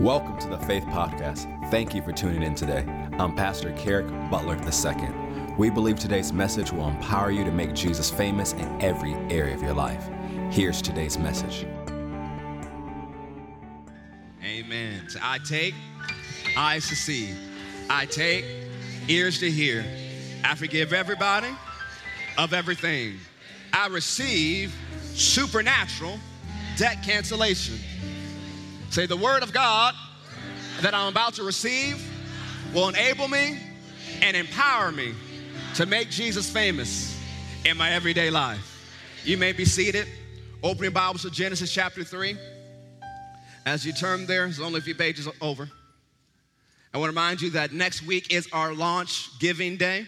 Welcome to the Faith Podcast. Thank you for tuning in today. I'm Pastor Kerrick Butler II. We believe today's message will empower you to make Jesus famous in every area of your life. Here's today's message. Amen. I take eyes to see, I take ears to hear. I forgive everybody of everything. I receive supernatural debt cancellation. Say, the word of God that I'm about to receive will enable me and empower me to make Jesus famous in my everyday life. You may be seated. Open your Bibles to Genesis chapter 3. As you turn there, it's only a few pages over. I want to remind you that next week is our launch giving day.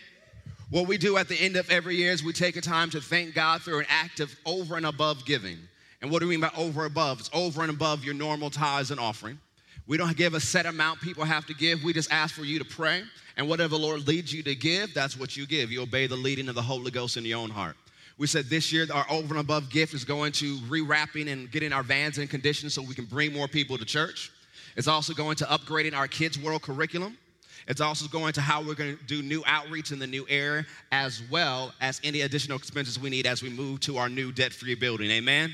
What we do at the end of every year is we take a time to thank God through an act of over and above giving. And what do we mean by over above? It's over and above your normal tithes and offering. We don't give a set amount people have to give. We just ask for you to pray. And whatever the Lord leads you to give, that's what you give. You obey the leading of the Holy Ghost in your own heart. We said this year our over and above gift is going to rewrapping and getting our vans in condition so we can bring more people to church. It's also going to upgrading our Kids World curriculum. It's also going to how we're going to do new outreach in the new area, as well as any additional expenses we need as we move to our new debt free building. Amen.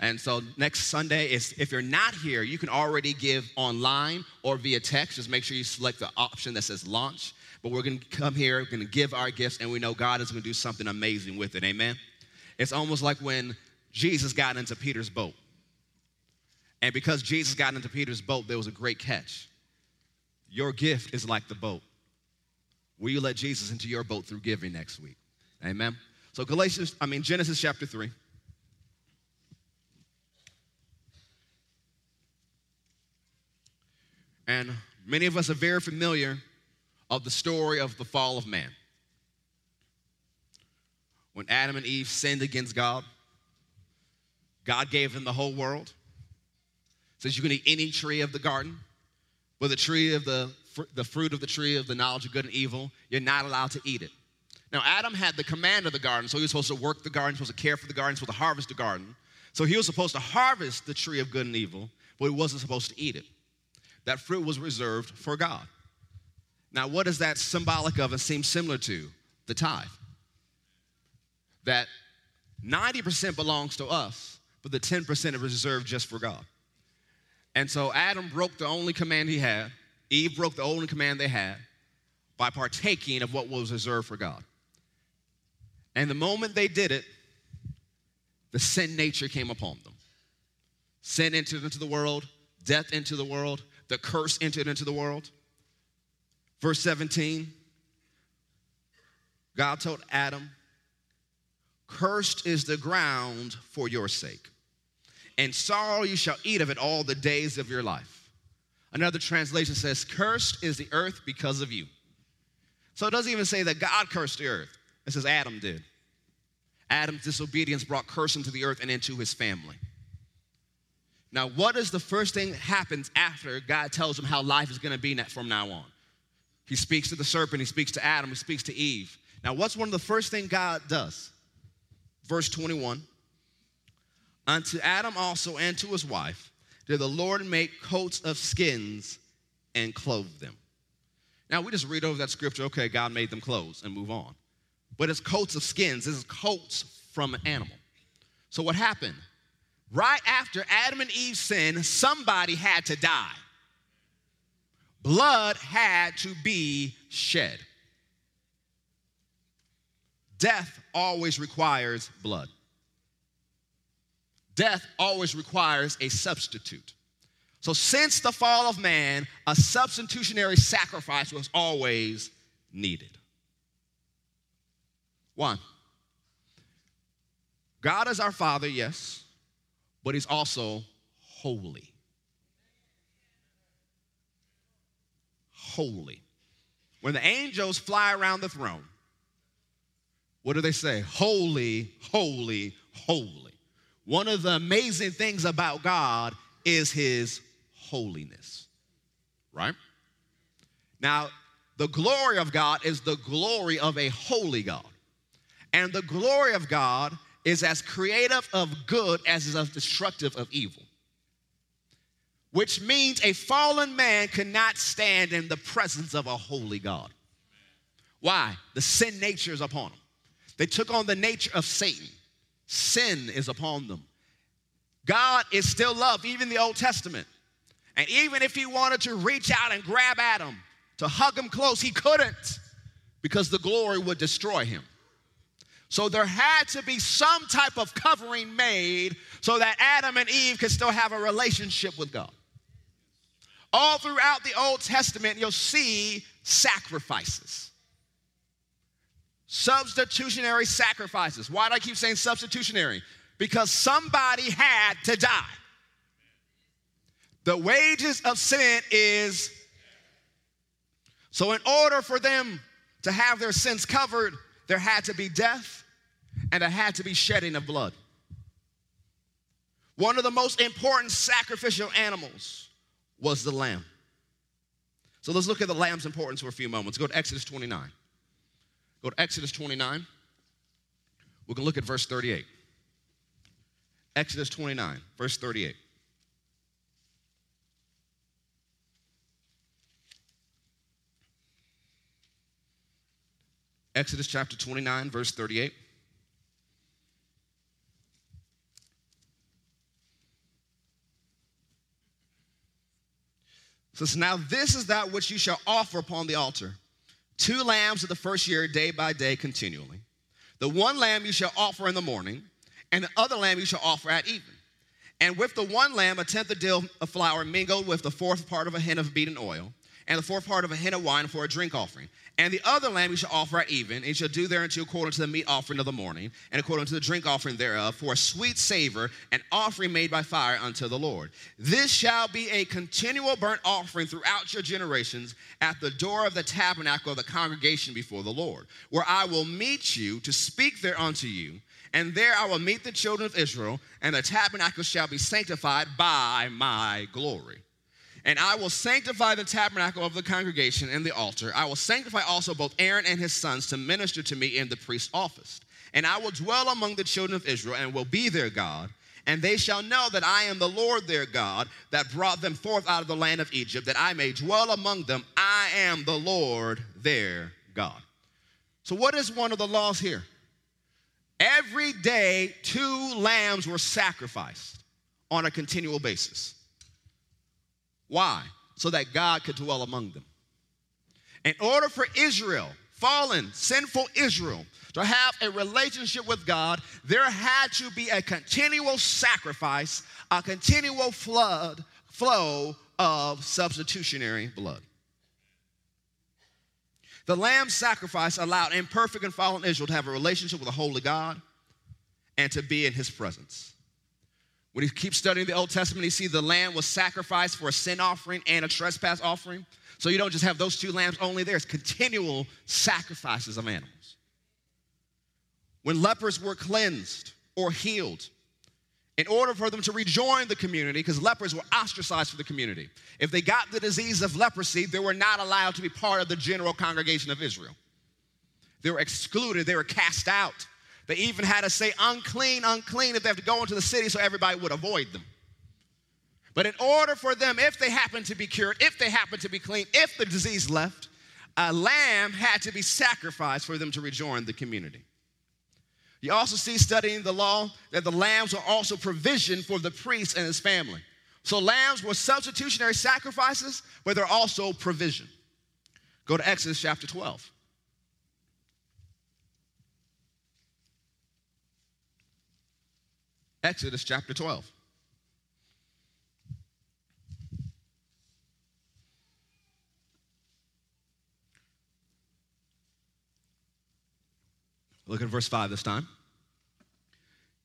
And so next Sunday is if you're not here, you can already give online or via text. Just make sure you select the option that says launch. But we're gonna come here, we're gonna give our gifts, and we know God is gonna do something amazing with it. Amen. It's almost like when Jesus got into Peter's boat. And because Jesus got into Peter's boat, there was a great catch. Your gift is like the boat. Will you let Jesus into your boat through giving next week? Amen. So Galatians, I mean Genesis chapter 3. And many of us are very familiar of the story of the fall of man. When Adam and Eve sinned against God, God gave them the whole world. Says you can eat any tree of the garden, but the tree of the, the fruit of the tree of the knowledge of good and evil, you're not allowed to eat it. Now, Adam had the command of the garden, so he was supposed to work the garden, supposed to care for the garden, supposed to harvest the garden. So he was supposed to harvest the tree of good and evil, but he wasn't supposed to eat it that fruit was reserved for God. Now, what is that symbolic of and seems similar to? The tithe. That 90% belongs to us, but the 10% is reserved just for God. And so Adam broke the only command he had, Eve broke the only command they had by partaking of what was reserved for God. And the moment they did it, the sin nature came upon them. Sin entered into the world, death into the world, the curse entered into the world. Verse 17 God told Adam, Cursed is the ground for your sake, and sorrow you shall eat of it all the days of your life. Another translation says, Cursed is the earth because of you. So it doesn't even say that God cursed the earth, it says Adam did. Adam's disobedience brought curse into the earth and into his family. Now, what is the first thing that happens after God tells him how life is going to be from now on? He speaks to the serpent, he speaks to Adam, he speaks to Eve. Now, what's one of the first things God does? Verse 21 Unto Adam also and to his wife did the Lord make coats of skins and clothe them. Now, we just read over that scripture, okay, God made them clothes and move on. But it's coats of skins, this is coats from an animal. So, what happened? Right after Adam and Eve sinned, somebody had to die. Blood had to be shed. Death always requires blood. Death always requires a substitute. So, since the fall of man, a substitutionary sacrifice was always needed. One, God is our Father, yes but he's also holy. Holy. When the angels fly around the throne, what do they say? Holy, holy, holy. One of the amazing things about God is his holiness, right? Now, the glory of God is the glory of a holy God. And the glory of God is as creative of good as is as destructive of evil. which means a fallen man cannot stand in the presence of a holy God. Why? The sin nature is upon them. They took on the nature of Satan. Sin is upon them. God is still love, even the Old Testament. And even if he wanted to reach out and grab Adam, to hug him close, he couldn't because the glory would destroy him. So there had to be some type of covering made so that Adam and Eve could still have a relationship with God. All throughout the Old Testament, you'll see sacrifices. Substitutionary sacrifices. Why do I keep saying substitutionary? Because somebody had to die. The wages of sin is. So, in order for them to have their sins covered, there had to be death and there had to be shedding of blood. One of the most important sacrificial animals was the lamb. So let's look at the lamb's importance for a few moments. Go to Exodus 29. Go to Exodus 29. We can look at verse 38. Exodus 29, verse 38. Exodus chapter 29, verse 38. says, Now this is that which you shall offer upon the altar two lambs of the first year, day by day, continually. The one lamb you shall offer in the morning, and the other lamb you shall offer at even. And with the one lamb, a tenth of deal of flour mingled with the fourth part of a hin of beaten oil, and the fourth part of a hin of wine for a drink offering. And the other lamb you shall offer at even, and you shall do thereunto according to the meat offering of the morning, and according to the drink offering thereof, for a sweet savor, an offering made by fire unto the Lord. This shall be a continual burnt offering throughout your generations at the door of the tabernacle of the congregation before the Lord, where I will meet you to speak there unto you. And there I will meet the children of Israel, and the tabernacle shall be sanctified by my glory. And I will sanctify the tabernacle of the congregation and the altar. I will sanctify also both Aaron and his sons to minister to me in the priest's office. And I will dwell among the children of Israel and will be their God. And they shall know that I am the Lord their God that brought them forth out of the land of Egypt, that I may dwell among them. I am the Lord their God. So, what is one of the laws here? Every day, two lambs were sacrificed on a continual basis. Why? So that God could dwell among them. In order for Israel, fallen, sinful Israel, to have a relationship with God, there had to be a continual sacrifice, a continual flood, flow of substitutionary blood. The lamb sacrifice allowed imperfect and fallen Israel to have a relationship with a holy God and to be in his presence. When you keep studying the Old Testament, you see the lamb was sacrificed for a sin offering and a trespass offering. So you don't just have those two lambs only, there's continual sacrifices of animals. When lepers were cleansed or healed, in order for them to rejoin the community, because lepers were ostracized from the community, if they got the disease of leprosy, they were not allowed to be part of the general congregation of Israel. They were excluded, they were cast out. They even had to say unclean, unclean if they have to go into the city so everybody would avoid them. But in order for them, if they happened to be cured, if they happened to be clean, if the disease left, a lamb had to be sacrificed for them to rejoin the community. You also see studying the law that the lambs are also provision for the priest and his family. So lambs were substitutionary sacrifices, but they're also provision. Go to Exodus chapter 12. Exodus chapter 12. Look at verse 5 this time.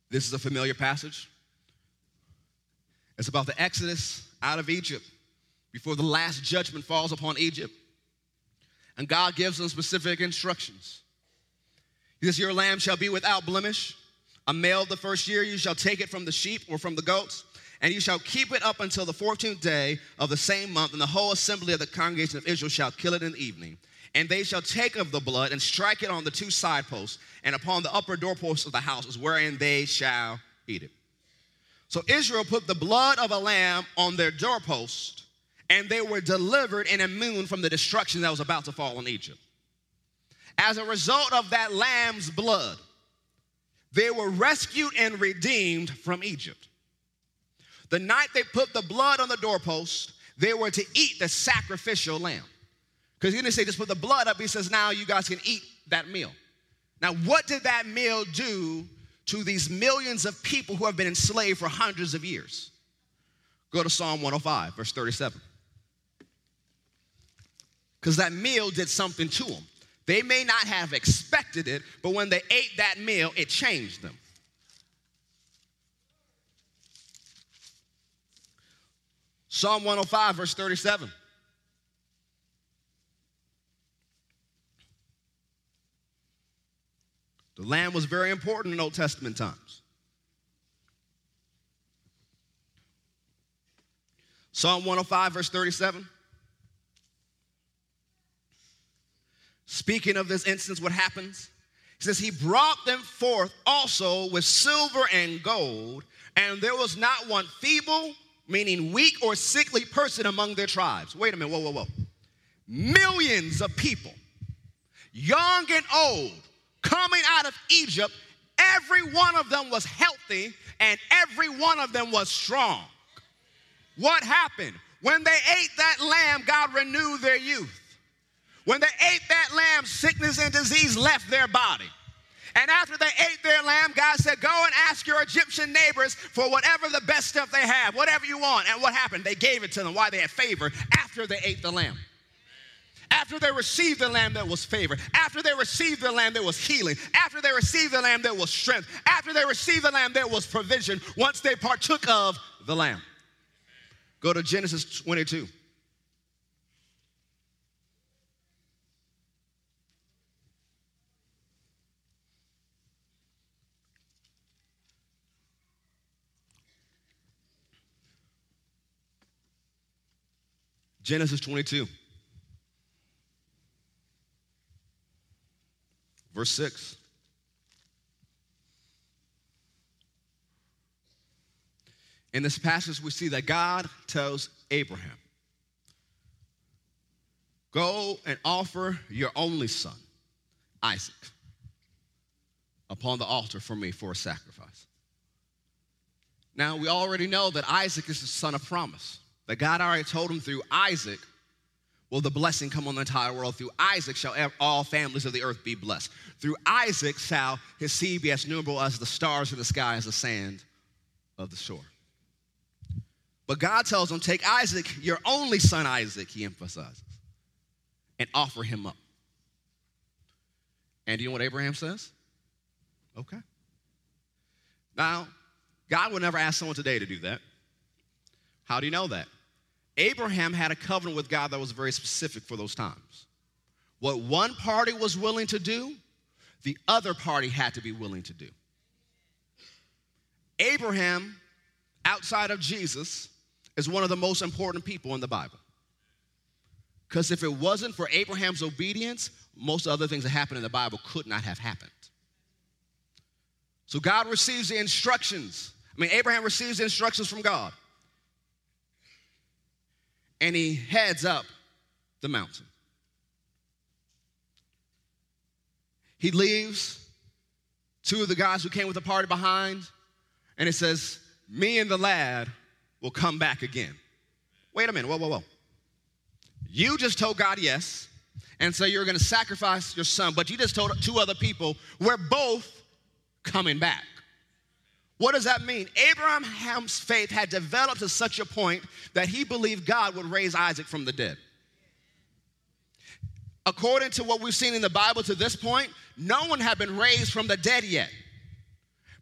This is a familiar passage. It's about the Exodus out of Egypt before the last judgment falls upon Egypt. And God gives them specific instructions. He says, Your lamb shall be without blemish a male the first year, you shall take it from the sheep or from the goats, and you shall keep it up until the 14th day of the same month, and the whole assembly of the congregation of Israel shall kill it in the evening. And they shall take of the blood and strike it on the two side posts and upon the upper doorposts of the houses, wherein they shall eat it. So Israel put the blood of a lamb on their doorpost, and they were delivered and immune from the destruction that was about to fall on Egypt. As a result of that lamb's blood, they were rescued and redeemed from Egypt. The night they put the blood on the doorpost, they were to eat the sacrificial lamb. Because he didn't say just put the blood up, he says now you guys can eat that meal. Now, what did that meal do to these millions of people who have been enslaved for hundreds of years? Go to Psalm 105, verse 37. Because that meal did something to them. They may not have expected it, but when they ate that meal, it changed them. Psalm 105, verse 37. The lamb was very important in Old Testament times. Psalm 105, verse 37. Speaking of this instance, what happens? He says, He brought them forth also with silver and gold, and there was not one feeble, meaning weak or sickly person among their tribes. Wait a minute, whoa, whoa, whoa. Millions of people, young and old, coming out of Egypt, every one of them was healthy and every one of them was strong. What happened? When they ate that lamb, God renewed their youth. When they ate that lamb, sickness and disease left their body. And after they ate their lamb, God said, Go and ask your Egyptian neighbors for whatever the best stuff they have, whatever you want. And what happened? They gave it to them. Why? They had favor after they ate the lamb. After they received the lamb, there was favor. After they received the lamb, there was healing. After they received the lamb, there was strength. After they received the lamb, there was provision once they partook of the lamb. Go to Genesis 22. Genesis 22. Verse 6. In this passage, we see that God tells Abraham, Go and offer your only son, Isaac, upon the altar for me for a sacrifice. Now, we already know that Isaac is the son of promise, that God already told him through Isaac will the blessing come on the entire world. Through Isaac shall all families of the earth be blessed. Through Isaac shall his seed be as numerable as the stars in the sky, as the sand of the shore. But God tells him, Take Isaac, your only son Isaac, he emphasizes, and offer him up. And do you know what Abraham says? Okay. Now, God would never ask someone today to do that. How do you know that? Abraham had a covenant with God that was very specific for those times. What one party was willing to do, the other party had to be willing to do. Abraham, outside of Jesus, is one of the most important people in the Bible. Because if it wasn't for Abraham's obedience, most other things that happen in the Bible could not have happened. So God receives the instructions. I mean, Abraham receives the instructions from God and he heads up the mountain. He leaves two of the guys who came with the party behind, and it says, Me and the lad will come back again. Wait a minute, whoa, whoa, whoa. You just told God yes, and so you're gonna sacrifice your son, but you just told two other people, we're both coming back. What does that mean? Abraham's faith had developed to such a point that he believed God would raise Isaac from the dead. According to what we've seen in the Bible to this point, no one had been raised from the dead yet.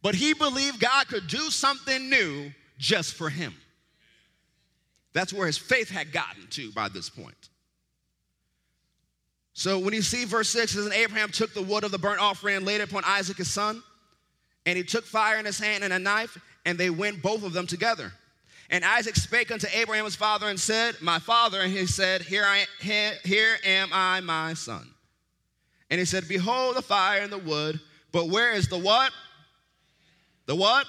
But he believed God could do something new just for him. That's where his faith had gotten to by this point. So when you see verse 6, it says, Abraham took the wood of the burnt offering and laid it upon Isaac his son. And he took fire in his hand and a knife, and they went both of them together. And Isaac spake unto Abraham his father and said, My father. And he said, Here, I, here, here am I, my son. And he said, Behold the fire and the wood, but where is the what? The what?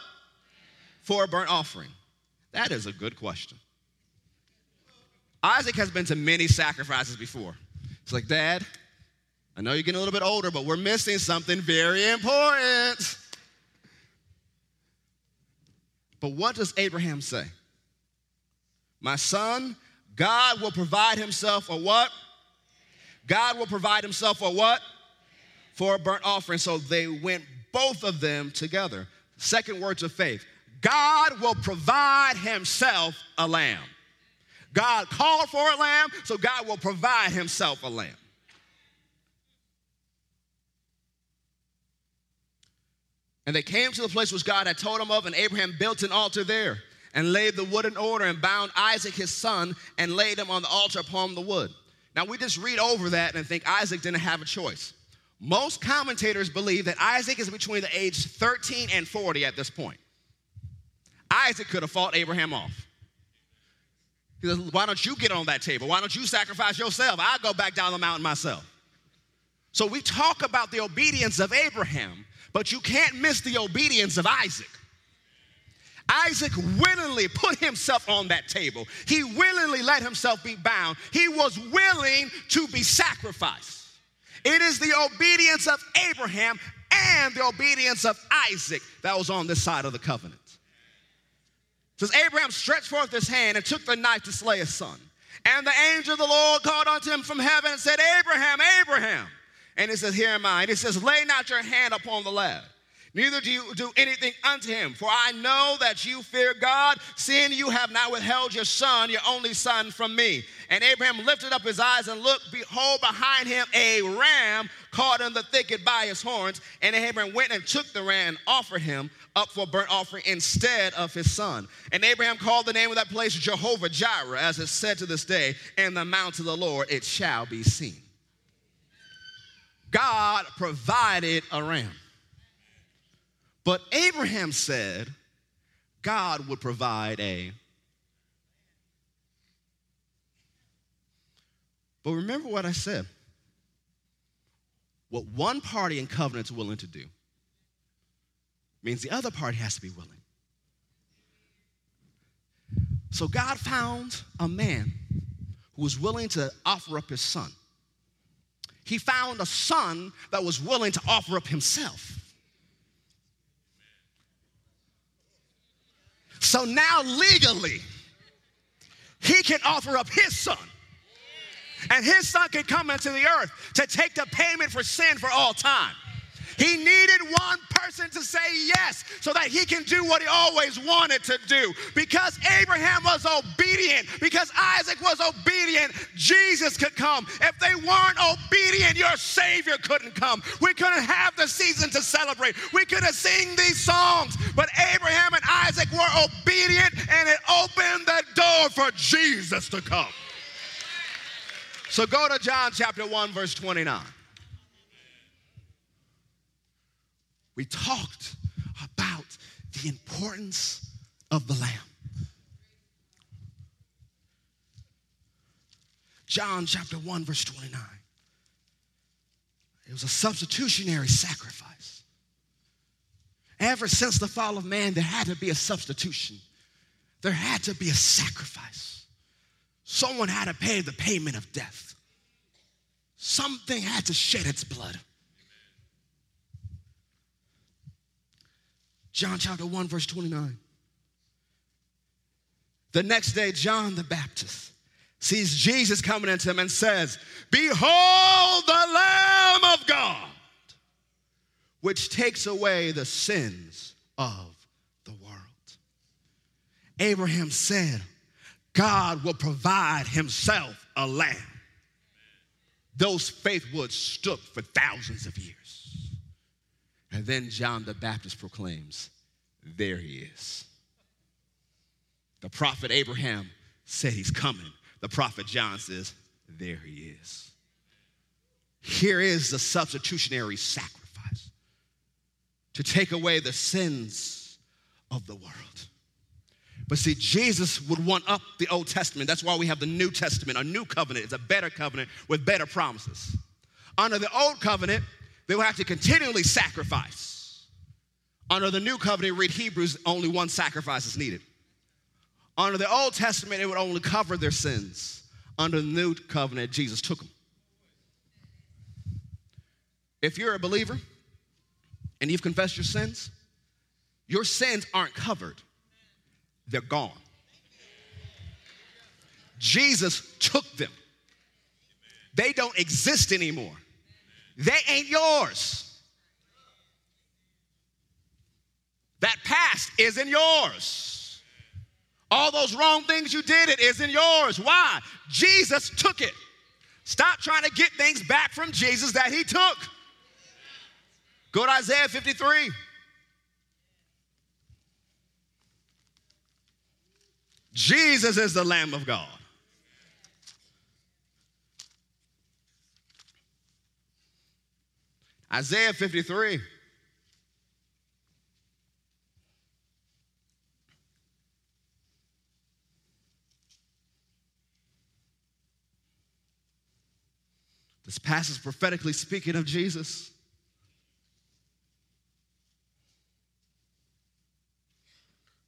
for a burnt offering? That is a good question. Isaac has been to many sacrifices before. It's like, Dad, I know you're getting a little bit older, but we're missing something very important. But what does Abraham say? My son, God will provide himself a what? God will provide himself a what? For a burnt offering. So they went both of them together. Second words of faith God will provide himself a lamb. God called for a lamb, so God will provide himself a lamb. And they came to the place which God had told him of, and Abraham built an altar there and laid the wood in order and bound Isaac his son and laid him on the altar upon the wood. Now we just read over that and think Isaac didn't have a choice. Most commentators believe that Isaac is between the age 13 and 40 at this point. Isaac could have fought Abraham off. He says, Why don't you get on that table? Why don't you sacrifice yourself? I'll go back down the mountain myself. So we talk about the obedience of Abraham, but you can't miss the obedience of Isaac. Isaac willingly put himself on that table. He willingly let himself be bound. He was willing to be sacrificed. It is the obedience of Abraham and the obedience of Isaac that was on this side of the covenant. It says Abraham stretched forth his hand and took the knife to slay his son. And the angel of the Lord called unto him from heaven and said, Abraham, Abraham. And it says, Here am I. And he says, Lay not your hand upon the lad neither do you do anything unto him. For I know that you fear God, seeing you have not withheld your son, your only son, from me. And Abraham lifted up his eyes and looked, behold, behind him a ram caught in the thicket by his horns. And Abraham went and took the ram and offered him up for burnt offering instead of his son. And Abraham called the name of that place Jehovah Jireh, as it said to this day, in the mount of the Lord it shall be seen. God provided a ram. But Abraham said God would provide a. But remember what I said. What one party in covenant is willing to do means the other party has to be willing. So God found a man who was willing to offer up his son. He found a son that was willing to offer up himself. So now, legally, he can offer up his son. And his son can come into the earth to take the payment for sin for all time. He needed one person to say yes so that he can do what he always wanted to do. Because Abraham was obedient, because Isaac was obedient, Jesus could come. If they weren't obedient, your Savior couldn't come. We couldn't have the season to celebrate. We couldn't sing these songs. But Abraham and Isaac were obedient, and it opened the door for Jesus to come. So go to John chapter 1, verse 29. We talked about the importance of the Lamb. John chapter 1, verse 29. It was a substitutionary sacrifice. Ever since the fall of man, there had to be a substitution, there had to be a sacrifice. Someone had to pay the payment of death, something had to shed its blood. John chapter 1, verse 29. The next day, John the Baptist sees Jesus coming into him and says, Behold the Lamb of God, which takes away the sins of the world. Abraham said, God will provide himself a lamb. Those faith woods stood for thousands of years. And then John the Baptist proclaims, There he is. The prophet Abraham said he's coming. The prophet John says, There he is. Here is the substitutionary sacrifice to take away the sins of the world. But see, Jesus would want up the Old Testament. That's why we have the New Testament, a new covenant. It's a better covenant with better promises. Under the Old Covenant, they will have to continually sacrifice. Under the new covenant, read Hebrews, only one sacrifice is needed. Under the Old Testament, it would only cover their sins. Under the new covenant, Jesus took them. If you're a believer and you've confessed your sins, your sins aren't covered, they're gone. Jesus took them. They don't exist anymore. They ain't yours. That past isn't yours. All those wrong things you did, it isn't yours. Why? Jesus took it. Stop trying to get things back from Jesus that he took. Go to Isaiah 53. Jesus is the Lamb of God. Isaiah 53. This passage prophetically speaking of Jesus.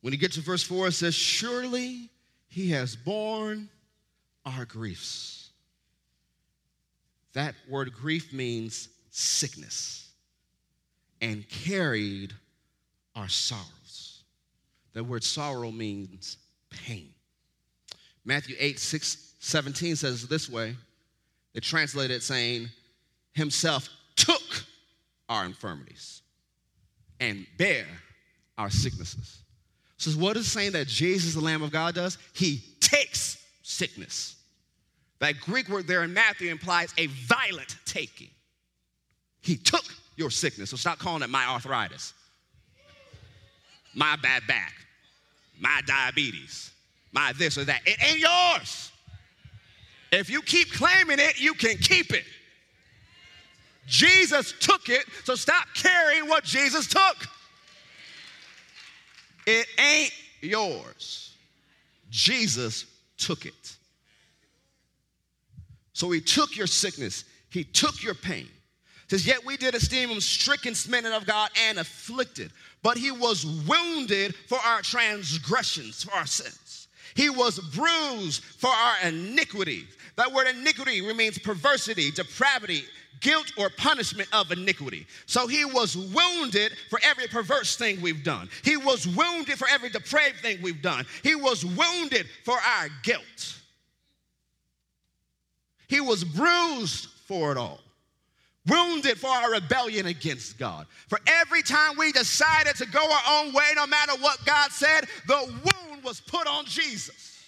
When you get to verse 4, it says, Surely he has borne our griefs. That word grief means sickness and carried our sorrows. The word sorrow means pain. Matthew 8, 6, 17 says this way. They translate it saying, Himself took our infirmities and bear our sicknesses. So, what is saying that Jesus, the Lamb of God, does? He takes sickness. That Greek word there in Matthew implies a violent taking. He took your sickness. So stop calling it my arthritis, my bad back, my diabetes, my this or that. It ain't yours. If you keep claiming it, you can keep it. Jesus took it, so stop carrying what Jesus took. It ain't yours. Jesus took it. So he took your sickness, he took your pain says, Yet we did esteem him stricken, smitten of God, and afflicted. But he was wounded for our transgressions, for our sins. He was bruised for our iniquities. That word iniquity means perversity, depravity, guilt, or punishment of iniquity. So he was wounded for every perverse thing we've done. He was wounded for every depraved thing we've done. He was wounded for our guilt. He was bruised for it all wounded for our rebellion against God. For every time we decided to go our own way, no matter what God said, the wound was put on Jesus.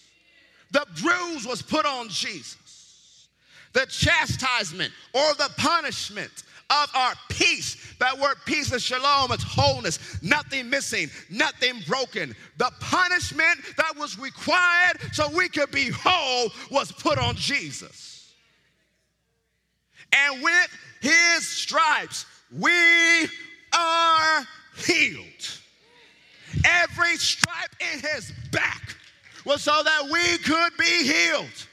The bruise was put on Jesus. The chastisement or the punishment of our peace. That word peace is shalom, it's wholeness, nothing missing, nothing broken. The punishment that was required so we could be whole was put on Jesus. And with his stripes, we are healed. Every stripe in his back was so that we could be healed.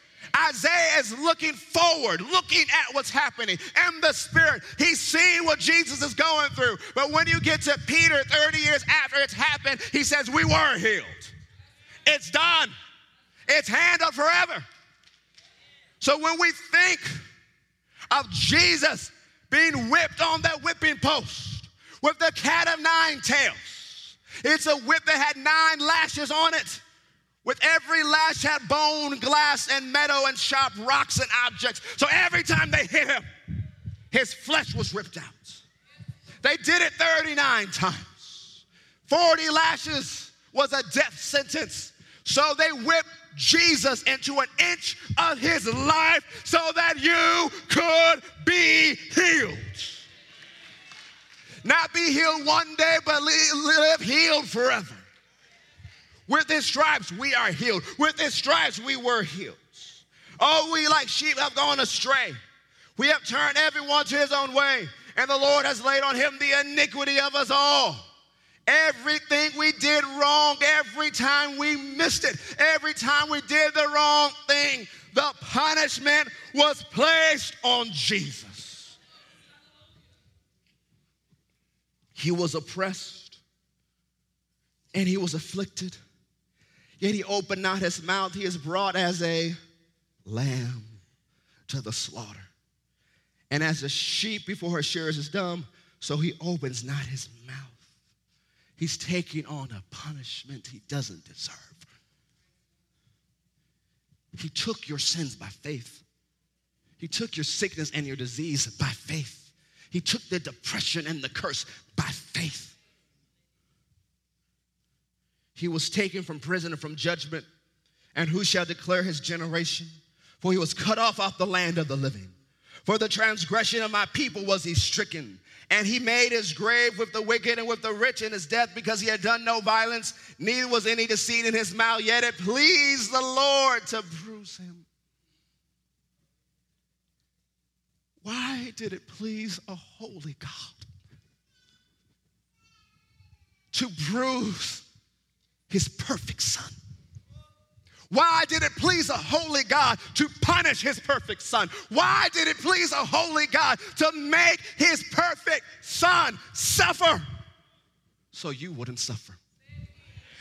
Isaiah is looking forward, looking at what's happening in the spirit. He's seeing what Jesus is going through. But when you get to Peter 30 years after it's happened, he says, We were healed. It's done, it's handled forever. So when we think of Jesus being whipped on that whipping post with the cat of nine tails. It's a whip that had nine lashes on it. With every lash had bone, glass, and metal, and sharp rocks and objects. So every time they hit him, his flesh was ripped out. They did it 39 times. 40 lashes was a death sentence. So they whipped Jesus into an inch of his life so that you could be healed. Not be healed one day, but live healed forever. With his stripes, we are healed. With his stripes, we were healed. Oh, we like sheep have gone astray. We have turned everyone to his own way, and the Lord has laid on him the iniquity of us all. Everything we did wrong, every time we missed it, every time we did the wrong thing, the punishment was placed on Jesus. He was oppressed and he was afflicted. Yet he opened not his mouth. He is brought as a lamb to the slaughter. And as a sheep before her shearers is dumb, so he opens not his mouth. He's taking on a punishment he doesn't deserve. He took your sins by faith. He took your sickness and your disease by faith. He took the depression and the curse by faith. He was taken from prison and from judgment. And who shall declare his generation? For he was cut off off the land of the living. For the transgression of my people was he stricken. And he made his grave with the wicked and with the rich in his death because he had done no violence, neither was any deceit in his mouth. Yet it pleased the Lord to bruise him. Why did it please a holy God to bruise his perfect son? Why did it please a holy God to punish his perfect son? Why did it please a holy God to make his perfect son suffer? So you wouldn't suffer.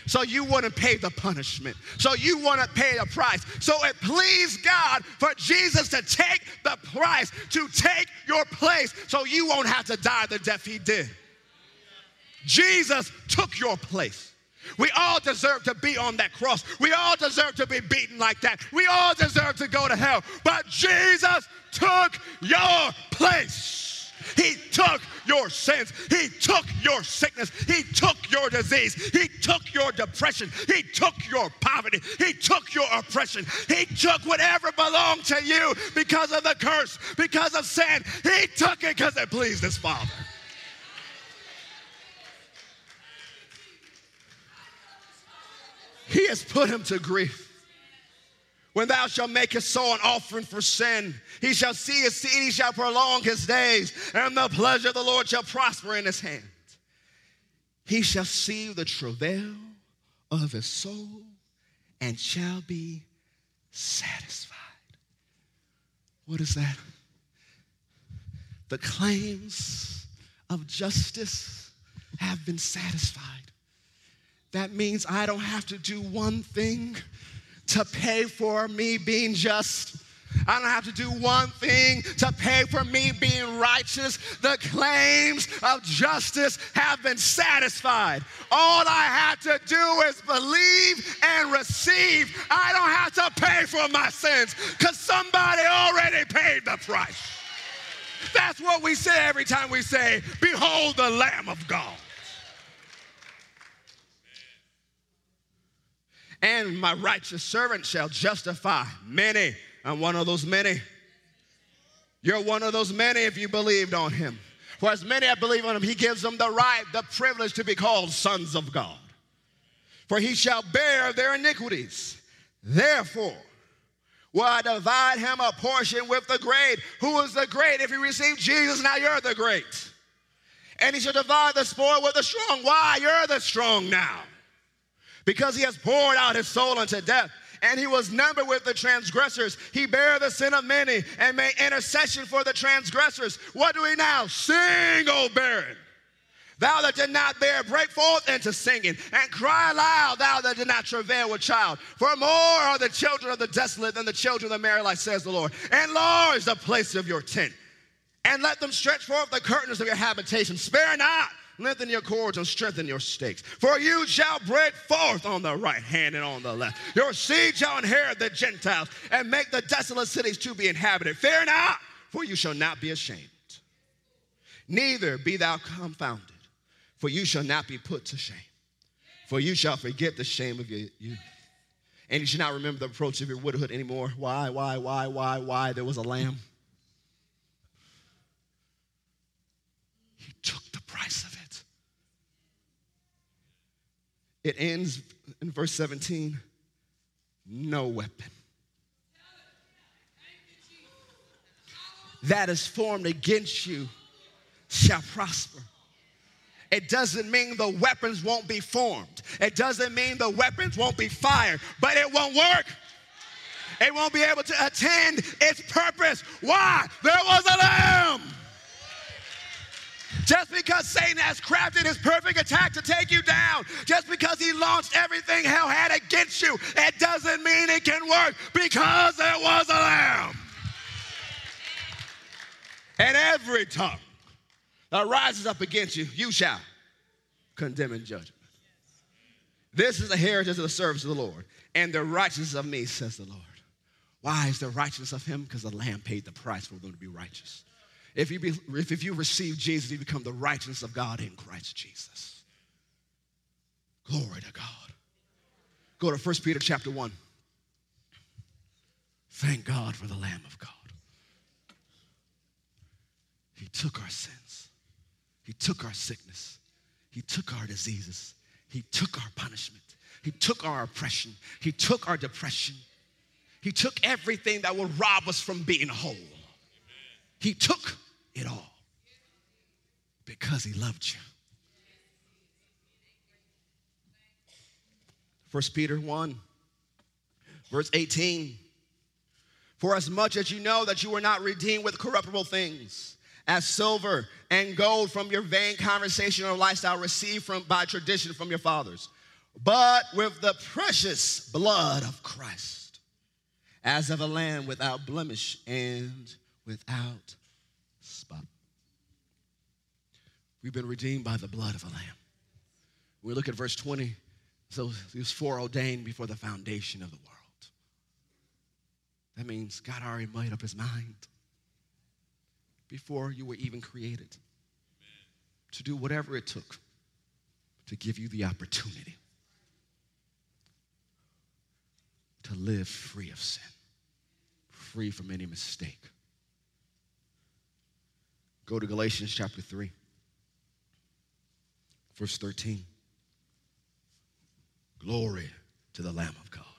So you wouldn't pay the punishment. So you wouldn't pay the price. So it pleased God for Jesus to take the price, to take your place, so you won't have to die the death he did. Jesus took your place. We all deserve to be on that cross. We all deserve to be beaten like that. We all deserve to go to hell. But Jesus took your place. He took your sins. He took your sickness. He took your disease. He took your depression. He took your poverty. He took your oppression. He took whatever belonged to you because of the curse, because of sin. He took it because it pleased his Father. He has put him to grief. When thou shalt make his soul an offering for sin, he shall see his seed, he shall prolong his days, and the pleasure of the Lord shall prosper in his hand. He shall see the travail of his soul and shall be satisfied. What is that? The claims of justice have been satisfied. That means I don't have to do one thing to pay for me being just. I don't have to do one thing to pay for me being righteous. The claims of justice have been satisfied. All I have to do is believe and receive. I don't have to pay for my sins because somebody already paid the price. That's what we say every time we say, Behold the Lamb of God. And my righteous servant shall justify many. I'm one of those many. You're one of those many if you believed on him. For as many that believe on him, he gives them the right, the privilege to be called sons of God. For he shall bear their iniquities. Therefore, will I divide him a portion with the great. Who is the great? If you receive Jesus, now you're the great. And he shall divide the spoil with the strong. Why? You're the strong now because he has poured out his soul unto death. And he was numbered with the transgressors. He bare the sin of many and made intercession for the transgressors. What do we now? Sing, O barren. Thou that did not bear, break forth into singing and cry aloud, thou that did not travail with child. For more are the children of the desolate than the children of the merry life, says the Lord. Enlarge the place of your tent and let them stretch forth the curtains of your habitation. Spare not lengthen your cords and strengthen your stakes. For you shall break forth on the right hand and on the left. Your seed shall inherit the Gentiles and make the desolate cities to be inhabited. Fear not, for you shall not be ashamed. Neither be thou confounded, for you shall not be put to shame. For you shall forget the shame of your youth. And you shall not remember the reproach of your widowhood anymore. Why, why, why, why, why? There was a lamb. He took the price of it. Ends in verse 17 no weapon that is formed against you shall prosper. It doesn't mean the weapons won't be formed. It doesn't mean the weapons won't be fired, but it won't work. It won't be able to attend its purpose. Why? There was a lamb. Just because Satan has crafted his perfect attack to take you down, just because he launched everything hell had against you, it doesn't mean it can work because there was a lamb. And every tongue that rises up against you, you shall condemn in judgment. This is the heritage of the service of the Lord, and the righteousness of me, says the Lord. Why is the righteousness of him? Because the Lamb paid the price for them to be righteous. If you, be, if, if you receive Jesus, you become the righteousness of God in Christ Jesus. Glory to God. Go to 1 Peter chapter 1. Thank God for the Lamb of God. He took our sins, He took our sickness, He took our diseases, He took our punishment, He took our oppression, He took our depression, He took everything that will rob us from being whole. He took it all because He loved you. 1 Peter 1, verse 18. For as much as you know that you were not redeemed with corruptible things, as silver and gold from your vain conversation or lifestyle received from, by tradition from your fathers, but with the precious blood of Christ, as of a lamb without blemish and without spot. We've been redeemed by the blood of a lamb. We look at verse 20. So he was foreordained before the foundation of the world. That means God already made up his mind before you were even created Amen. to do whatever it took to give you the opportunity to live free of sin, free from any mistake. Go to Galatians chapter 3, verse 13. Glory to the Lamb of God.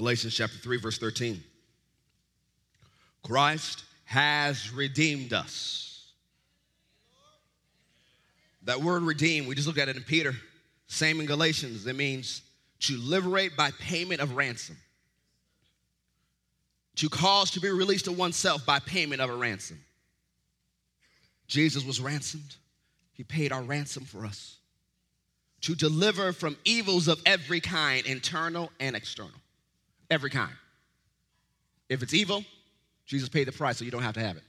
Galatians chapter 3, verse 13. Christ has redeemed us. That word redeem, we just looked at it in Peter. Same in Galatians. It means to liberate by payment of ransom. To cause to be released to oneself by payment of a ransom. Jesus was ransomed. He paid our ransom for us. To deliver from evils of every kind, internal and external. Every kind. If it's evil, Jesus paid the price so you don't have to have it.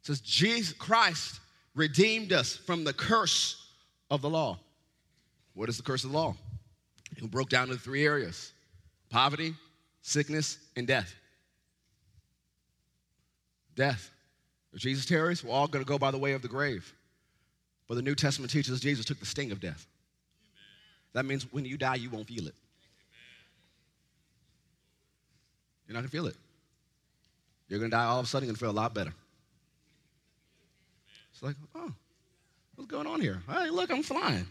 it says Jesus Christ redeemed us from the curse of the law. What is the curse of the law? It broke down into three areas poverty, sickness, and death. Death. If Jesus tarries, we're all going to go by the way of the grave. But the New Testament teaches Jesus took the sting of death. That means when you die, you won't feel it. You're not gonna feel it. You're gonna die all of a sudden, you're gonna feel a lot better. It's like, oh, what's going on here? Hey, look, I'm flying.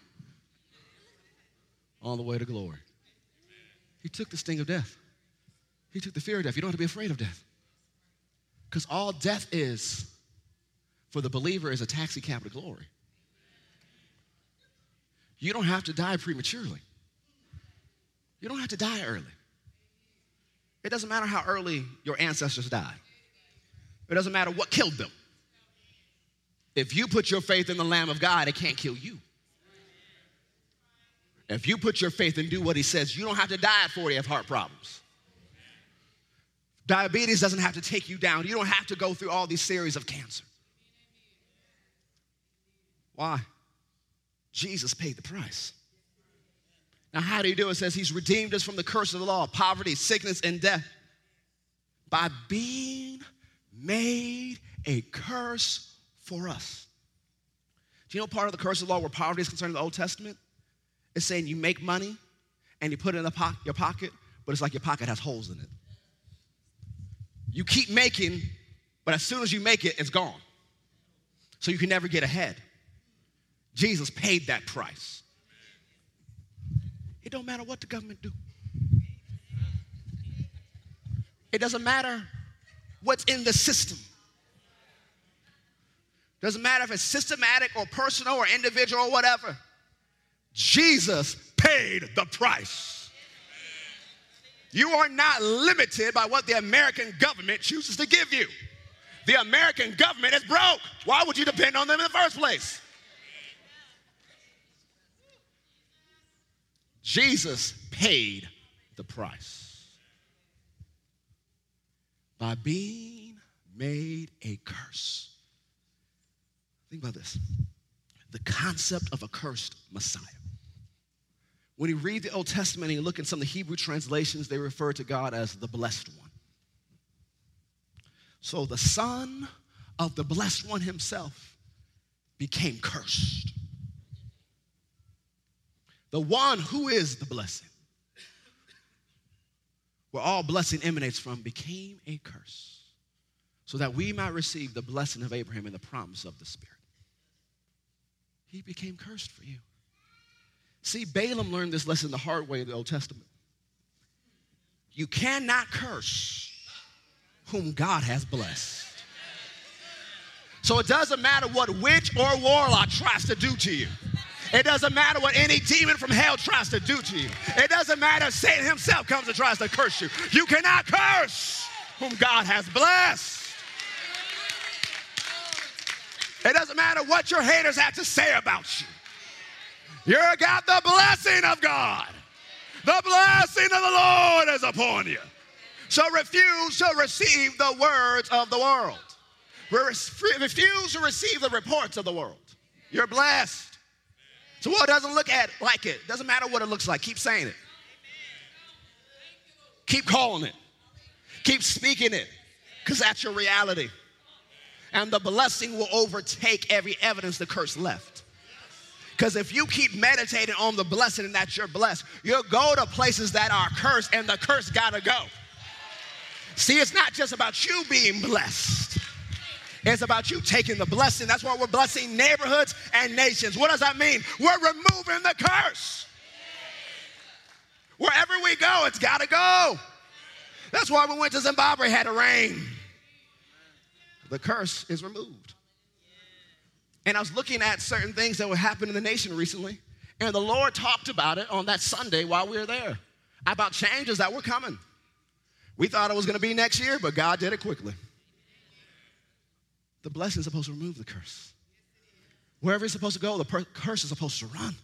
On the way to glory. He took the sting of death. He took the fear of death. You don't have to be afraid of death. Because all death is for the believer is a taxi cab to glory. You don't have to die prematurely. You don't have to die early. It doesn't matter how early your ancestors died, it doesn't matter what killed them. If you put your faith in the Lamb of God, it can't kill you. If you put your faith and do what he says, you don't have to die at 40 of heart problems. Diabetes doesn't have to take you down. You don't have to go through all these series of cancer. Why? Jesus paid the price. Now, how do you do it? Says he's redeemed us from the curse of the law, poverty, sickness, and death by being made a curse for us. Do you know part of the curse of the law where poverty is concerned in the Old Testament? It's saying you make money and you put it in po- your pocket, but it's like your pocket has holes in it. You keep making, but as soon as you make it, it's gone. So you can never get ahead. Jesus paid that price don't matter what the government do. It doesn't matter what's in the system. Doesn't matter if it's systematic or personal or individual or whatever. Jesus paid the price. You are not limited by what the American government chooses to give you. The American government is broke. Why would you depend on them in the first place? Jesus paid the price by being made a curse. Think about this the concept of a cursed Messiah. When you read the Old Testament and you look in some of the Hebrew translations, they refer to God as the blessed one. So the son of the blessed one himself became cursed. The one who is the blessing, where all blessing emanates from, became a curse so that we might receive the blessing of Abraham and the promise of the Spirit. He became cursed for you. See, Balaam learned this lesson the hard way in the Old Testament. You cannot curse whom God has blessed. So it doesn't matter what witch or warlock tries to do to you. It doesn't matter what any demon from hell tries to do to you. It doesn't matter if Satan himself comes and tries to curse you. You cannot curse whom God has blessed. It doesn't matter what your haters have to say about you. You got the blessing of God. The blessing of the Lord is upon you. So refuse to receive the words of the world. Refuse to receive the reports of the world. You're blessed. So what doesn't look at like it. Doesn't matter what it looks like. Keep saying it. Keep calling it. Keep speaking it. Because that's your reality. And the blessing will overtake every evidence the curse left. Because if you keep meditating on the blessing and that you're blessed, you'll go to places that are cursed and the curse gotta go. See, it's not just about you being blessed. It's about you taking the blessing. That's why we're blessing neighborhoods and nations. What does that mean? We're removing the curse. Wherever we go, it's got to go. That's why we went to Zimbabwe, had to rain. The curse is removed. And I was looking at certain things that were happening in the nation recently, and the Lord talked about it on that Sunday while we were there about changes that were coming. We thought it was going to be next year, but God did it quickly. The blessing is supposed to remove the curse. Wherever it's supposed to go, the per- curse is supposed to run.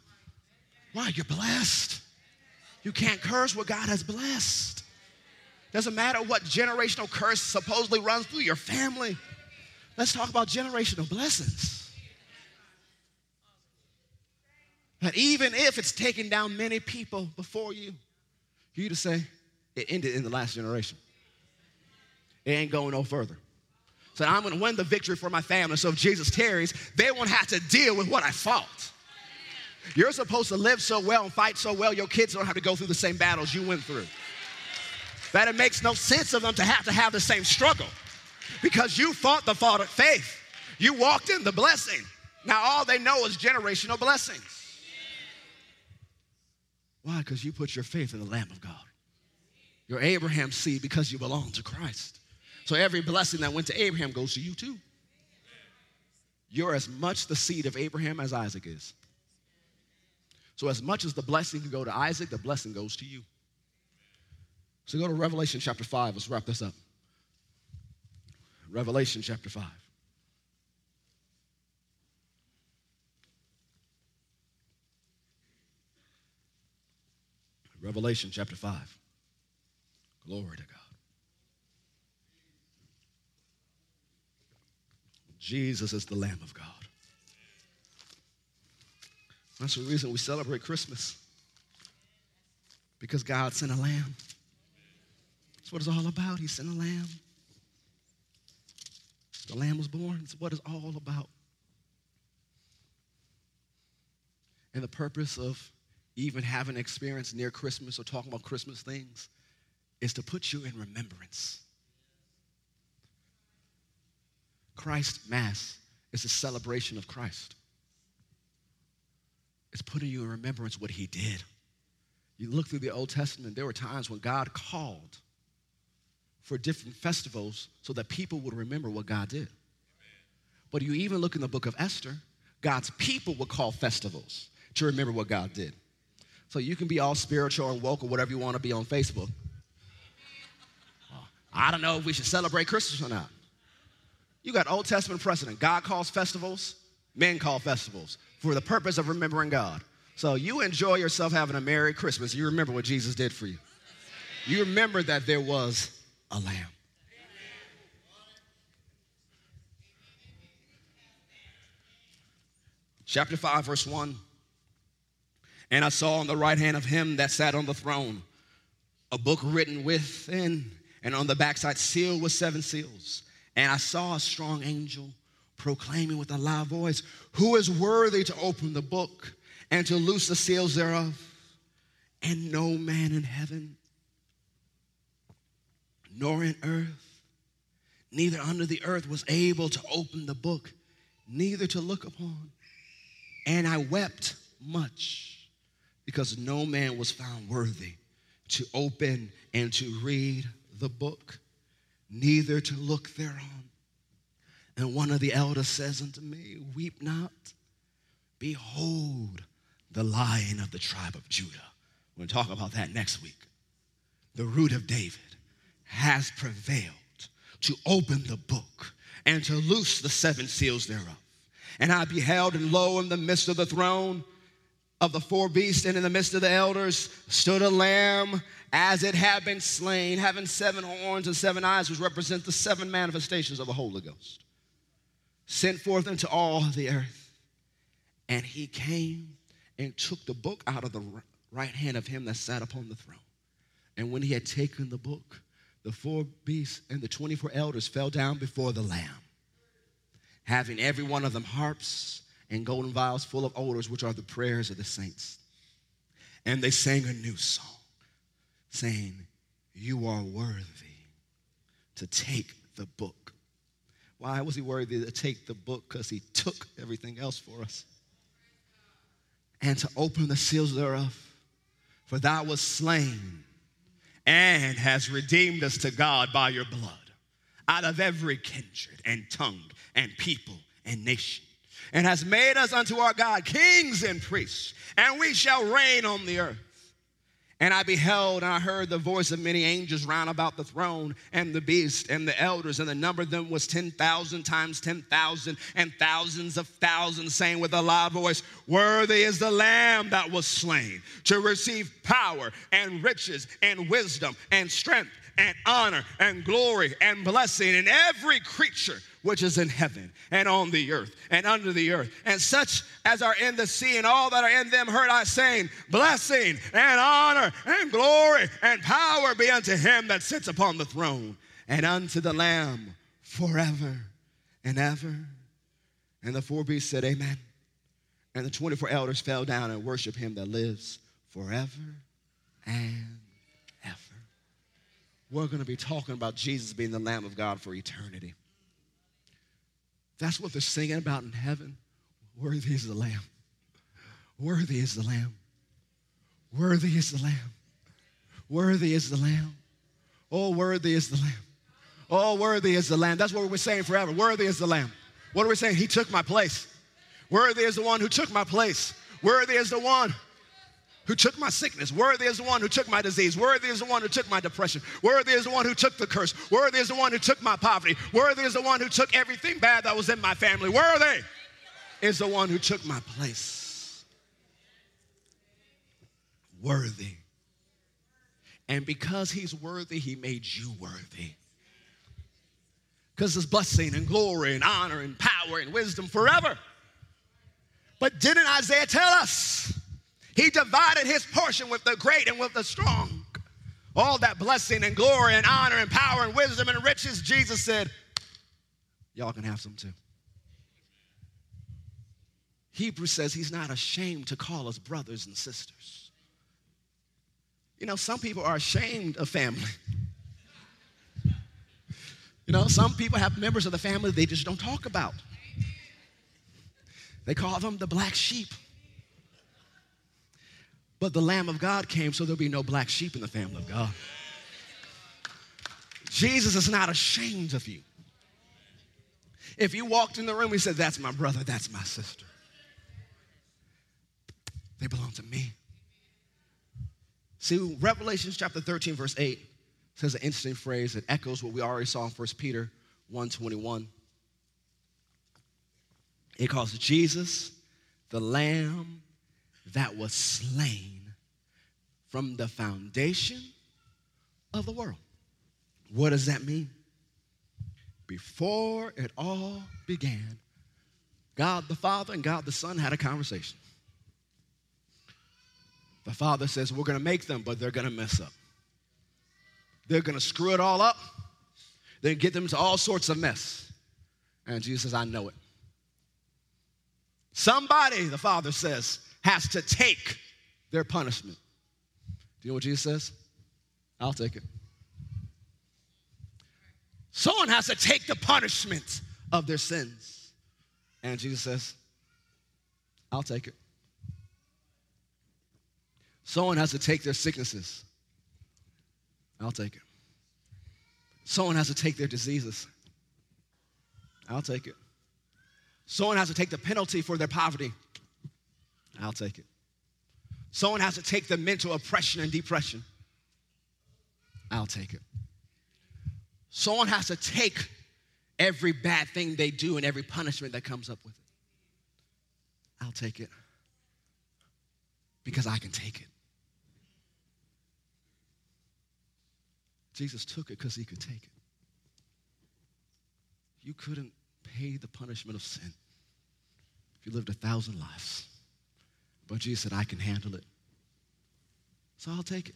Why? You're blessed. You can't curse what God has blessed. Doesn't matter what generational curse supposedly runs through your family. Let's talk about generational blessings. That even if it's taken down many people before you, you to say, it ended in the last generation. It ain't going no further. So I'm going to win the victory for my family. So if Jesus tarries, they won't have to deal with what I fought. You're supposed to live so well and fight so well, your kids don't have to go through the same battles you went through. That it makes no sense of them to have to have the same struggle because you fought the fight of faith. You walked in the blessing. Now all they know is generational blessings. Why? Because you put your faith in the Lamb of God. You're Abraham's seed because you belong to Christ. So every blessing that went to Abraham goes to you too. You're as much the seed of Abraham as Isaac is. So, as much as the blessing can go to Isaac, the blessing goes to you. So, go to Revelation chapter 5. Let's wrap this up. Revelation chapter 5. Revelation chapter 5. Glory to God. Jesus is the Lamb of God. That's the reason we celebrate Christmas. Because God sent a lamb. That's what it's all about. He sent a lamb. The lamb was born. It's what it's all about. And the purpose of even having an experience near Christmas or talking about Christmas things is to put you in remembrance. Christ Mass is a celebration of Christ. It's putting you in remembrance what he did. You look through the Old Testament, there were times when God called for different festivals so that people would remember what God did. But you even look in the book of Esther, God's people would call festivals to remember what God did. So you can be all spiritual and woke or whatever you want to be on Facebook. I don't know if we should celebrate Christmas or not. You got Old Testament precedent. God calls festivals, men call festivals for the purpose of remembering God. So you enjoy yourself having a Merry Christmas. You remember what Jesus did for you. You remember that there was a lamb. Chapter 5, verse 1. And I saw on the right hand of him that sat on the throne a book written within and on the backside sealed with seven seals. And I saw a strong angel proclaiming with a loud voice, Who is worthy to open the book and to loose the seals thereof? And no man in heaven, nor in earth, neither under the earth was able to open the book, neither to look upon. And I wept much because no man was found worthy to open and to read the book, neither to look thereon. And one of the elders says unto me, Weep not. Behold, the lion of the tribe of Judah. We're going to talk about that next week. The root of David has prevailed to open the book and to loose the seven seals thereof. And I beheld, and lo, in the midst of the throne of the four beasts and in the midst of the elders stood a lamb as it had been slain, having seven horns and seven eyes, which represent the seven manifestations of the Holy Ghost, sent forth into all the earth. And he came and took the book out of the right hand of him that sat upon the throne. And when he had taken the book, the four beasts and the 24 elders fell down before the Lamb, having every one of them harps and golden vials full of odors, which are the prayers of the saints. And they sang a new song saying, You are worthy to take the book. Why was he worthy to take the book? Because he took everything else for us. And to open the seals thereof. For thou was slain and has redeemed us to God by your blood out of every kindred and tongue and people and nation, and has made us unto our God kings and priests, and we shall reign on the earth. And I beheld and I heard the voice of many angels round about the throne and the beast and the elders, and the number of them was 10,000 times 10,000 and thousands of thousands, saying with a loud voice, Worthy is the Lamb that was slain to receive power and riches and wisdom and strength and honor and glory and blessing. And every creature which is in heaven and on the earth and under the earth, and such as are in the sea and all that are in them heard I saying, Blessing and honor and glory and power be unto him that sits upon the throne and unto the Lamb forever and ever. And the four beasts said, Amen. And the 24 elders fell down and worshiped him that lives forever and ever. We're going to be talking about Jesus being the Lamb of God for eternity. That's what they're singing about in heaven. Worthy is the Lamb. Worthy is the Lamb. Worthy is the Lamb. Worthy is the Lamb. Oh, worthy is the Lamb. Oh, worthy is the Lamb. That's what we're saying forever. Worthy is the Lamb. What are we saying? He took my place. Worthy is the one who took my place. Worthy is the one who took my sickness. Worthy is the one who took my disease. Worthy is the one who took my depression. Worthy is the one who took the curse. Worthy is the one who took my poverty. Worthy is the one who took everything bad that was in my family. Worthy is the one who took my place. Worthy. And because he's worthy, he made you worthy. Because there's blessing and glory and honor and power and wisdom forever. But didn't Isaiah tell us? He divided his portion with the great and with the strong. All that blessing and glory and honor and power and wisdom and riches, Jesus said, Y'all can have some too. Hebrews says he's not ashamed to call us brothers and sisters. You know, some people are ashamed of family. You know, some people have members of the family they just don't talk about. They call them the black sheep. But the Lamb of God came so there'll be no black sheep in the family of God. Jesus is not ashamed of you. If you walked in the room, he said, That's my brother, that's my sister. They belong to me. See, Revelation chapter 13, verse 8 says an interesting phrase that echoes what we already saw in 1 Peter 1:21. It calls Jesus the Lamb that was slain from the foundation of the world. What does that mean? Before it all began, God the Father and God the Son had a conversation. The Father says, We're gonna make them, but they're gonna mess up. They're gonna screw it all up. They get them into all sorts of mess. And Jesus says, I know it. Somebody, the Father says, has to take their punishment. Do you know what Jesus says? I'll take it. Someone has to take the punishment of their sins. And Jesus says, I'll take it. Someone has to take their sicknesses. I'll take it. Someone has to take their diseases. I'll take it. Someone has to take the penalty for their poverty. I'll take it. Someone has to take the mental oppression and depression. I'll take it. Someone has to take every bad thing they do and every punishment that comes up with it. I'll take it because I can take it. Jesus took it because he could take it. You couldn't pay the punishment of sin if you lived a thousand lives. But Jesus said, I can handle it. So I'll take it.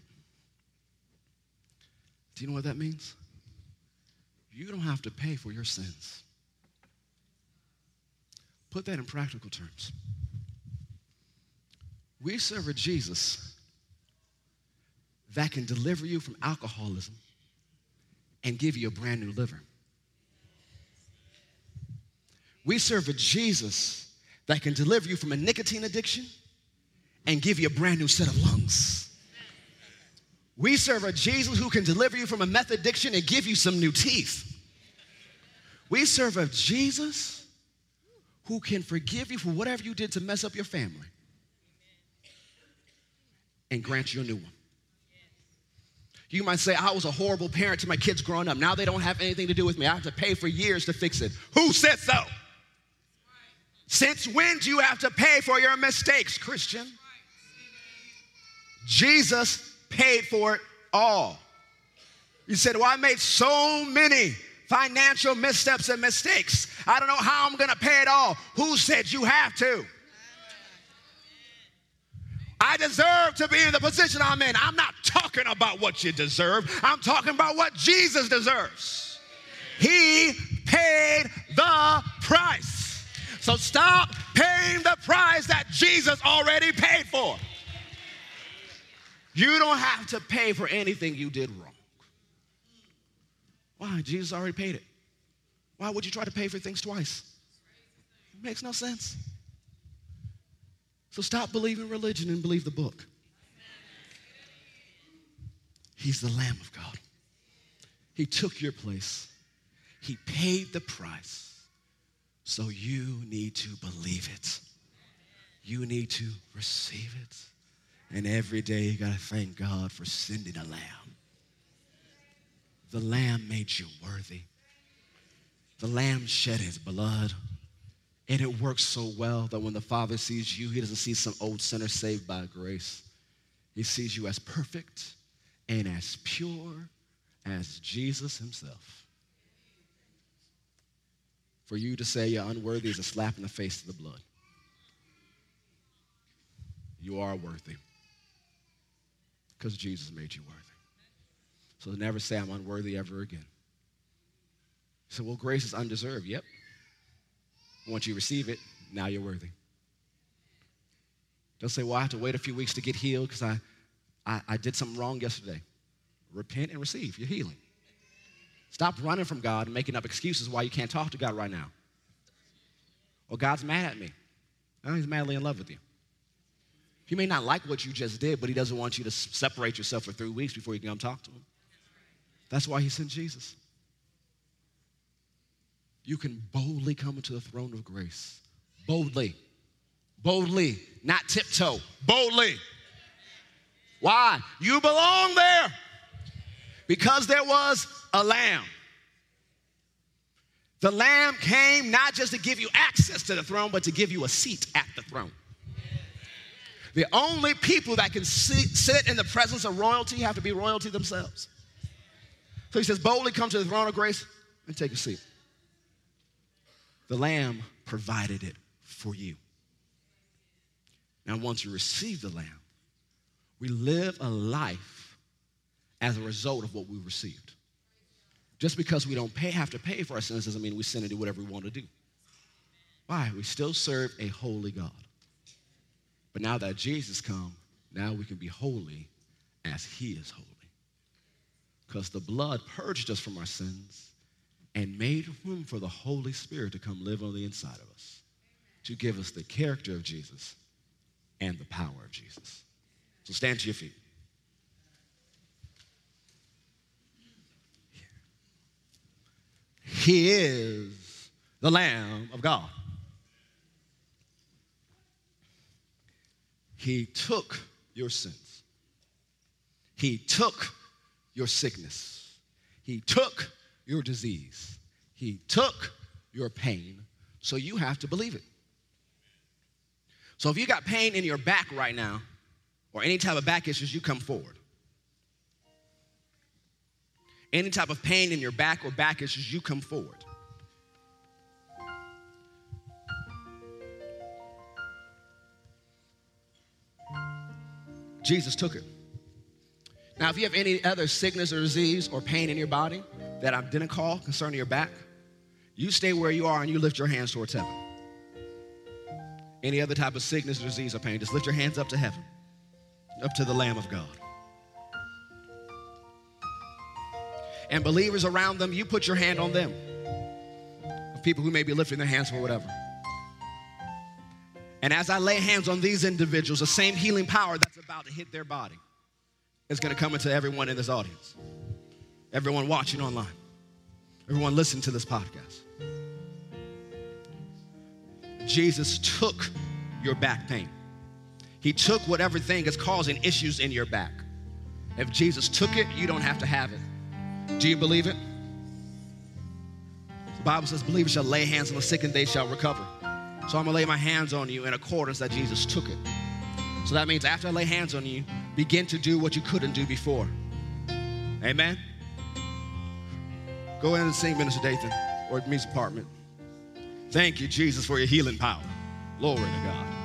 Do you know what that means? You don't have to pay for your sins. Put that in practical terms. We serve a Jesus that can deliver you from alcoholism and give you a brand new liver. We serve a Jesus that can deliver you from a nicotine addiction and give you a brand new set of lungs. We serve a Jesus who can deliver you from a meth addiction and give you some new teeth. We serve a Jesus who can forgive you for whatever you did to mess up your family and grant you a new one. You might say, I was a horrible parent to my kids growing up. Now they don't have anything to do with me. I have to pay for years to fix it. Who said so? Since when do you have to pay for your mistakes, Christian? Jesus paid for it all. You said, Well, I made so many financial missteps and mistakes. I don't know how I'm gonna pay it all. Who said you have to? I deserve to be in the position I'm in. I'm not talking about what you deserve, I'm talking about what Jesus deserves. He paid the price. So stop paying the price that Jesus already paid for. You don't have to pay for anything you did wrong. Why? Jesus already paid it. Why would you try to pay for things twice? It makes no sense. So stop believing religion and believe the book. He's the Lamb of God. He took your place, He paid the price. So you need to believe it. You need to receive it. And every day you got to thank God for sending a lamb. The lamb made you worthy. The lamb shed his blood. And it works so well that when the Father sees you, he doesn't see some old sinner saved by grace. He sees you as perfect and as pure as Jesus himself. For you to say you're unworthy is a slap in the face to the blood. You are worthy because Jesus made you worthy. So never say, I'm unworthy ever again. So, well, grace is undeserved. Yep. Once you receive it, now you're worthy. Don't say, well, I have to wait a few weeks to get healed because I, I, I did something wrong yesterday. Repent and receive your healing. Stop running from God and making up excuses why you can't talk to God right now. Well, God's mad at me. Oh, he's madly in love with you. He may not like what you just did, but he doesn't want you to separate yourself for three weeks before you can come talk to him. That's why he sent Jesus. You can boldly come into the throne of grace. Boldly. Boldly, not tiptoe. Boldly. Why? You belong there. Because there was a lamb. The lamb came not just to give you access to the throne, but to give you a seat at the throne. The only people that can sit in the presence of royalty have to be royalty themselves. So he says, boldly come to the throne of grace and take a seat. The Lamb provided it for you. Now, once you receive the Lamb, we live a life as a result of what we received. Just because we don't pay, have to pay for our sins doesn't mean we sin and do whatever we want to do. Why? We still serve a holy God. But now that Jesus come, now we can be holy as he is holy. Because the blood purged us from our sins and made room for the Holy Spirit to come live on the inside of us, to give us the character of Jesus and the power of Jesus. So stand to your feet. He is the Lamb of God. He took your sins. He took your sickness. He took your disease. He took your pain. So you have to believe it. So if you got pain in your back right now, or any type of back issues, you come forward. Any type of pain in your back or back issues, you come forward. Jesus took it. Now, if you have any other sickness or disease or pain in your body that I didn't call concerning your back, you stay where you are and you lift your hands towards heaven. Any other type of sickness, or disease, or pain, just lift your hands up to heaven, up to the Lamb of God. And believers around them, you put your hand on them. People who may be lifting their hands for whatever. And as I lay hands on these individuals, the same healing power that's about to hit their body is going to come into everyone in this audience, everyone watching online, everyone listening to this podcast. Jesus took your back pain. He took whatever thing is causing issues in your back. If Jesus took it, you don't have to have it. Do you believe it? The Bible says, believers shall lay hands on the sick and they shall recover. So I'm gonna lay my hands on you in accordance that Jesus took it. So that means after I lay hands on you, begin to do what you couldn't do before. Amen. Go ahead and sing, Minister Dathan, or music department. Thank you, Jesus, for your healing power. Glory to God.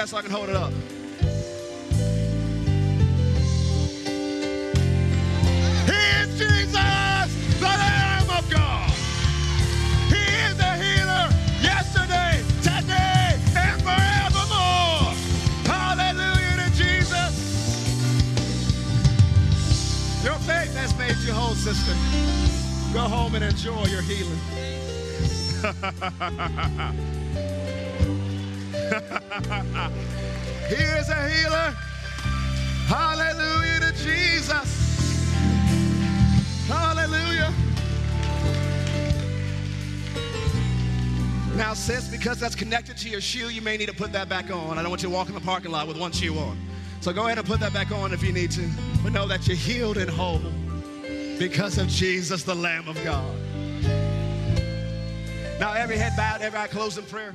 That so I can hold it up. He is Jesus, the Lamb of God. He is healer yesterday, today, and forevermore. Hallelujah to Jesus. Your faith has made you whole, sister. Go home and enjoy your healing. he is a healer. Hallelujah to Jesus. Hallelujah. Now, sis, because that's connected to your shoe, you may need to put that back on. I don't want you to walk in the parking lot with one shoe on. So go ahead and put that back on if you need to. But know that you're healed and whole because of Jesus, the Lamb of God. Now, every head bowed, every eye closed in prayer.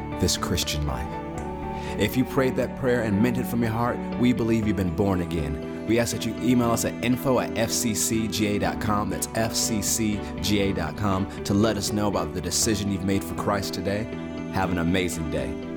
this Christian life. If you prayed that prayer and meant it from your heart, we believe you've been born again. We ask that you email us at info at fccga.com, that's fccga.com, to let us know about the decision you've made for Christ today. Have an amazing day.